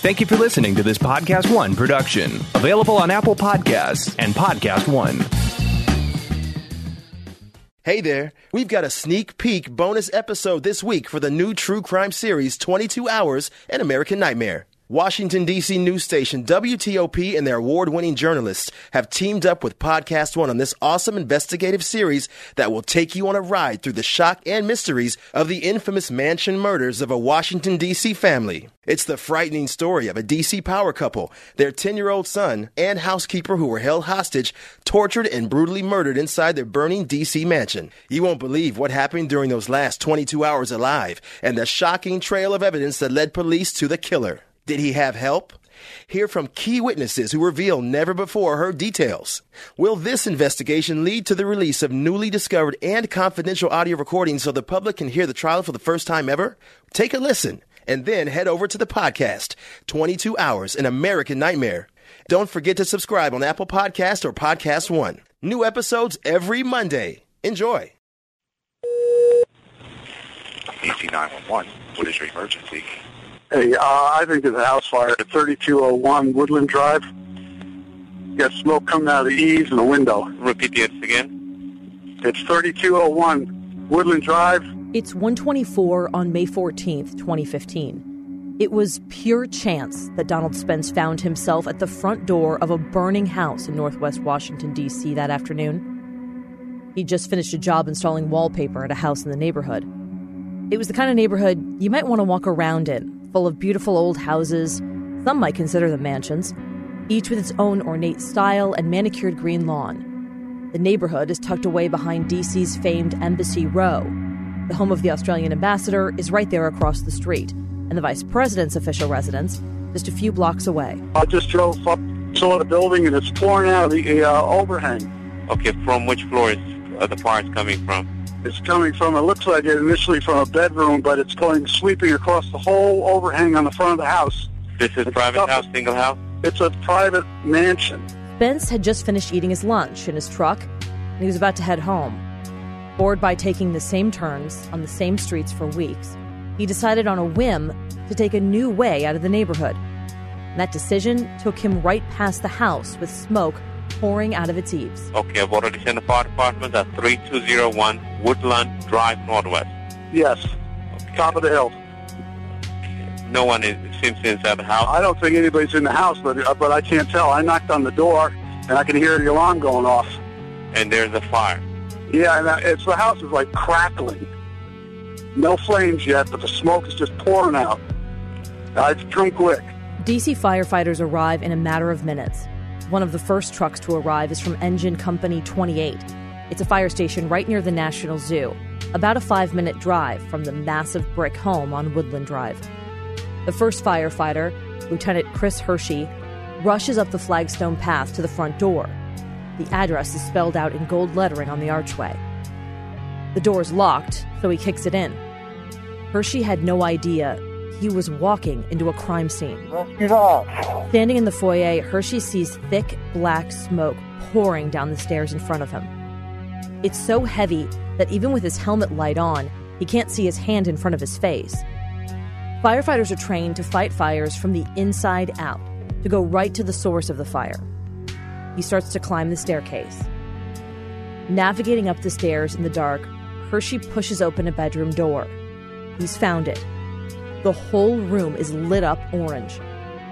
Thank you for listening to this Podcast One production, available on Apple Podcasts and Podcast One. Hey there, we've got a sneak peek bonus episode this week for the new true crime series 22 Hours An American Nightmare. Washington, D.C. news station WTOP and their award winning journalists have teamed up with Podcast One on this awesome investigative series that will take you on a ride through the shock and mysteries of the infamous mansion murders of a Washington, D.C. family. It's the frightening story of a D.C. power couple, their 10 year old son, and housekeeper who were held hostage, tortured, and brutally murdered inside their burning D.C. mansion. You won't believe what happened during those last 22 hours alive and the shocking trail of evidence that led police to the killer. Did he have help? Hear from key witnesses who reveal never before heard details. Will this investigation lead to the release of newly discovered and confidential audio recordings so the public can hear the trial for the first time ever? Take a listen and then head over to the podcast 22 Hours An American Nightmare. Don't forget to subscribe on Apple Podcast or Podcast One. New episodes every Monday. Enjoy. DC 911. What is your emergency? Hey, uh, I think there's a house fire at 3201 Woodland Drive. Got smoke coming out of the eaves and the window. Repeat the address again. It's 3201 Woodland Drive. It's 124 on May 14th, 2015. It was pure chance that Donald Spence found himself at the front door of a burning house in northwest Washington, D.C. that afternoon. He'd just finished a job installing wallpaper at a house in the neighborhood. It was the kind of neighborhood you might want to walk around in, full of beautiful old houses. Some might consider them mansions, each with its own ornate style and manicured green lawn. The neighborhood is tucked away behind DC's famed Embassy Row. The home of the Australian ambassador is right there across the street, and the vice president's official residence just a few blocks away. I just drove up, saw the building, and it's pouring out of the uh, overhang. Okay, from which floor is uh, the fire coming from? It's coming from, it looks like it initially from a bedroom, but it's going sweeping across the whole overhang on the front of the house. This is It's private tough. house, single house? It's a private mansion. Spence had just finished eating his lunch in his truck, and he was about to head home. Bored by taking the same turns on the same streets for weeks, he decided on a whim to take a new way out of the neighborhood. And that decision took him right past the house with smoke pouring out of its eaves. Okay, I've already sent the fire department at 3201 Woodland Drive Northwest. Yes, Okay. top of the hill. No one is, seems to inside the house. I don't think anybody's in the house, but uh, but I can't tell. I knocked on the door, and I can hear the alarm going off. And there's a fire. Yeah, and uh, it's the house is like crackling. No flames yet, but the smoke is just pouring out. Uh, it's come quick. DC firefighters arrive in a matter of minutes. One of the first trucks to arrive is from Engine Company 28. It's a fire station right near the National Zoo, about a five minute drive from the massive brick home on Woodland Drive. The first firefighter, Lieutenant Chris Hershey, rushes up the flagstone path to the front door. The address is spelled out in gold lettering on the archway. The door's locked, so he kicks it in. Hershey had no idea he was walking into a crime scene. Standing in the foyer, Hershey sees thick black smoke pouring down the stairs in front of him. It's so heavy that even with his helmet light on, he can't see his hand in front of his face. Firefighters are trained to fight fires from the inside out, to go right to the source of the fire. He starts to climb the staircase. Navigating up the stairs in the dark, Hershey pushes open a bedroom door. He's found it. The whole room is lit up orange.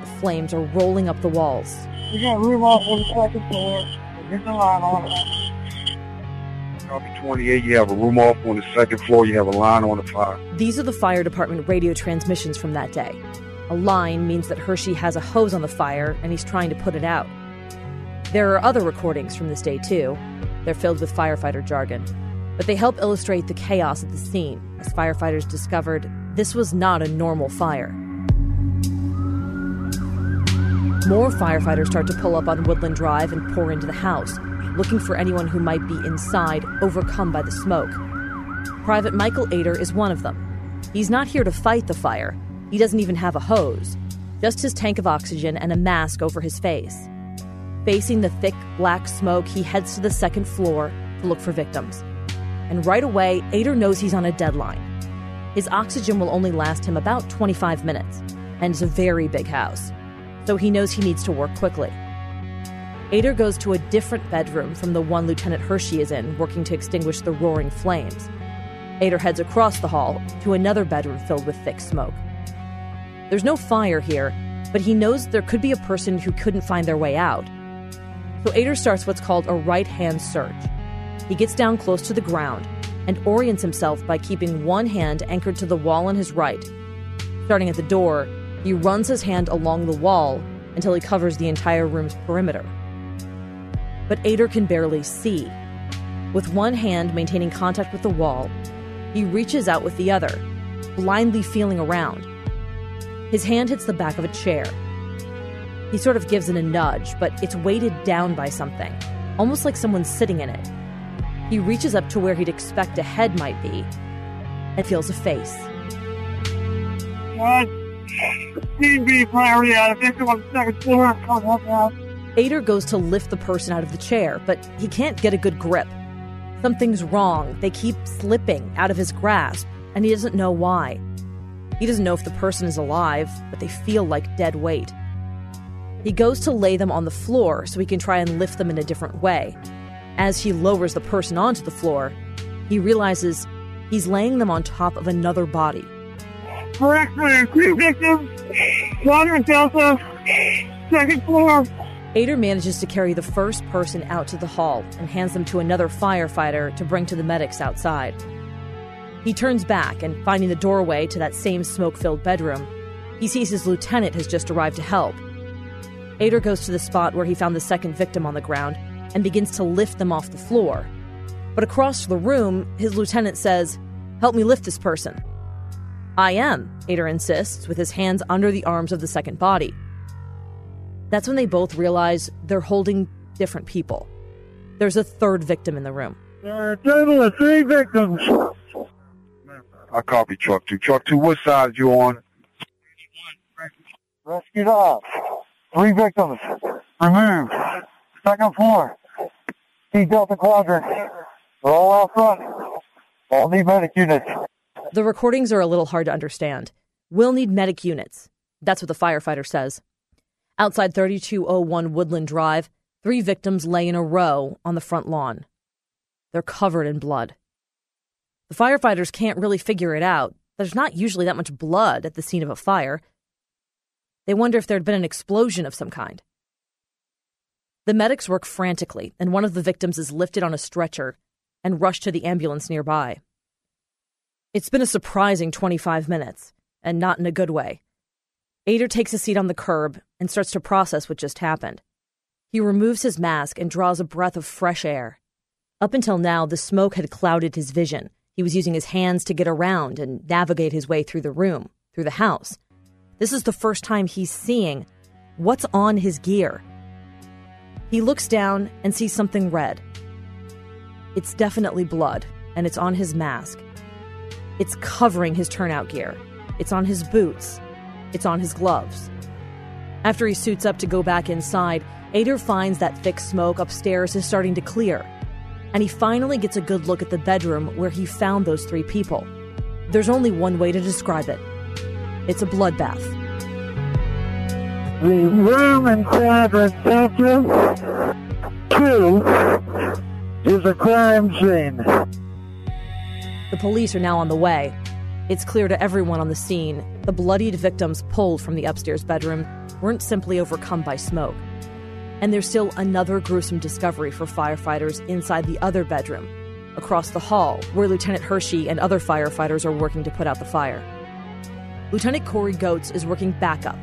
The flames are rolling up the walls. We got room off on the second floor. There's a line on it. Copy 28, you have a room off on the second floor, you have a line on the fire. These are the fire department radio transmissions from that day. A line means that Hershey has a hose on the fire and he's trying to put it out. There are other recordings from this day, too. They're filled with firefighter jargon. But they help illustrate the chaos at the scene as firefighters discovered this was not a normal fire. More firefighters start to pull up on Woodland Drive and pour into the house, looking for anyone who might be inside, overcome by the smoke. Private Michael Ader is one of them. He's not here to fight the fire. He doesn't even have a hose, just his tank of oxygen and a mask over his face. Facing the thick black smoke, he heads to the second floor to look for victims. And right away, Ader knows he's on a deadline. His oxygen will only last him about 25 minutes. and it's a very big house, so he knows he needs to work quickly. Ader goes to a different bedroom from the one Lieutenant Hershey is in, working to extinguish the roaring flames. Ader heads across the hall to another bedroom filled with thick smoke. There's no fire here, but he knows there could be a person who couldn't find their way out. So Ader starts what's called a right hand search. He gets down close to the ground and orients himself by keeping one hand anchored to the wall on his right. Starting at the door, he runs his hand along the wall until he covers the entire room's perimeter but Ader can barely see. With one hand maintaining contact with the wall, he reaches out with the other, blindly feeling around. His hand hits the back of a chair. He sort of gives it a nudge, but it's weighted down by something, almost like someone's sitting in it. He reaches up to where he'd expect a head might be and feels a face. What? Need me priority out of victim on the second floor. Come help me out. Ader goes to lift the person out of the chair, but he can't get a good grip. Something's wrong. They keep slipping out of his grasp, and he doesn't know why. He doesn't know if the person is alive, but they feel like dead weight. He goes to lay them on the floor so he can try and lift them in a different way. As he lowers the person onto the floor, he realizes he's laying them on top of another body. Correct for three victims. Water Delta. Second floor. Ader manages to carry the first person out to the hall and hands them to another firefighter to bring to the medics outside. He turns back and, finding the doorway to that same smoke filled bedroom, he sees his lieutenant has just arrived to help. Ader goes to the spot where he found the second victim on the ground and begins to lift them off the floor. But across the room, his lieutenant says, Help me lift this person. I am, Ader insists, with his hands under the arms of the second body. That's when they both realize they're holding different people. There's a third victim in the room. There are a total of three victims. I copy truck two. Truck two, what side you on? Rescued off. Three victims. Removed. Second floor. T Delta Quadrant. We're all out front. All need medic units. The recordings are a little hard to understand. We'll need medic units. That's what the firefighter says. Outside 3201 Woodland Drive, three victims lay in a row on the front lawn. They're covered in blood. The firefighters can't really figure it out. There's not usually that much blood at the scene of a fire. They wonder if there'd been an explosion of some kind. The medics work frantically, and one of the victims is lifted on a stretcher and rushed to the ambulance nearby. It's been a surprising 25 minutes, and not in a good way. Ader takes a seat on the curb and starts to process what just happened. He removes his mask and draws a breath of fresh air. Up until now, the smoke had clouded his vision. He was using his hands to get around and navigate his way through the room, through the house. This is the first time he's seeing what's on his gear. He looks down and sees something red. It's definitely blood, and it's on his mask. It's covering his turnout gear. It's on his boots. It's on his gloves. After he suits up to go back inside, Ader finds that thick smoke upstairs is starting to clear. And he finally gets a good look at the bedroom where he found those three people. There's only one way to describe it it's a bloodbath. The room in quadrant sector two is a crime scene. The police are now on the way. It's clear to everyone on the scene the bloodied victims pulled from the upstairs bedroom weren't simply overcome by smoke. And there's still another gruesome discovery for firefighters inside the other bedroom, across the hall, where Lieutenant Hershey and other firefighters are working to put out the fire. Lieutenant Corey Goetz is working backup.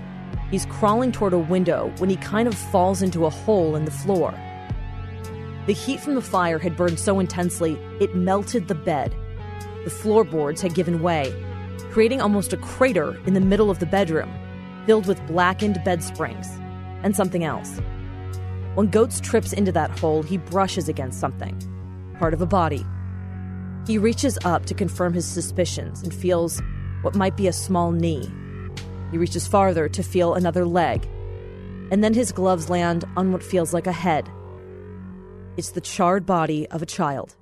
He's crawling toward a window when he kind of falls into a hole in the floor. The heat from the fire had burned so intensely, it melted the bed. The floorboards had given way, creating almost a crater in the middle of the bedroom, filled with blackened bed springs and something else. When Goetz trips into that hole, he brushes against something, part of a body. He reaches up to confirm his suspicions and feels what might be a small knee. He reaches farther to feel another leg, and then his gloves land on what feels like a head. It's the charred body of a child.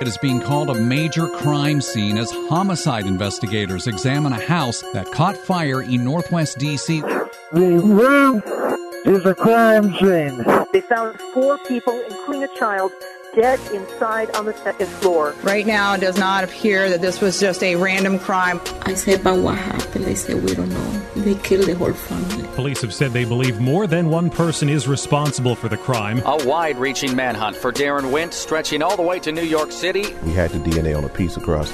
It is being called a major crime scene as homicide investigators examine a house that caught fire in northwest D.C. The is a crime scene. They found four people, including a child, dead inside on the second floor. Right now, it does not appear that this was just a random crime. I said, but what happened? They said, we don't know. They killed the whole family. Police have said they believe more than one person is responsible for the crime. A wide reaching manhunt for Daron Wint, stretching all the way to New York City. We had the DNA on a piece across.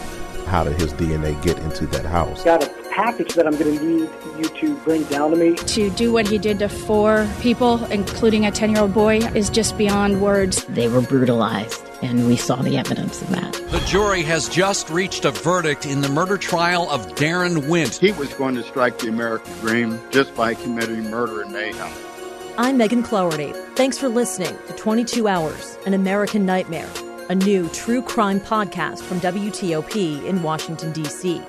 How did his DNA get into that house? Got a package that I'm going to need you to bring down to me. To do what he did to four people, including a 10 year old boy, is just beyond words. They were brutalized, and we saw the evidence of that. The jury has just reached a verdict in the murder trial of Daron Wint. He was going to strike the American dream just by committing murder and mayhem. I'm Megan Cloherty. Thanks for listening to 22 Hours, An American Nightmare, a new true crime podcast from WTOP in Washington, D.C.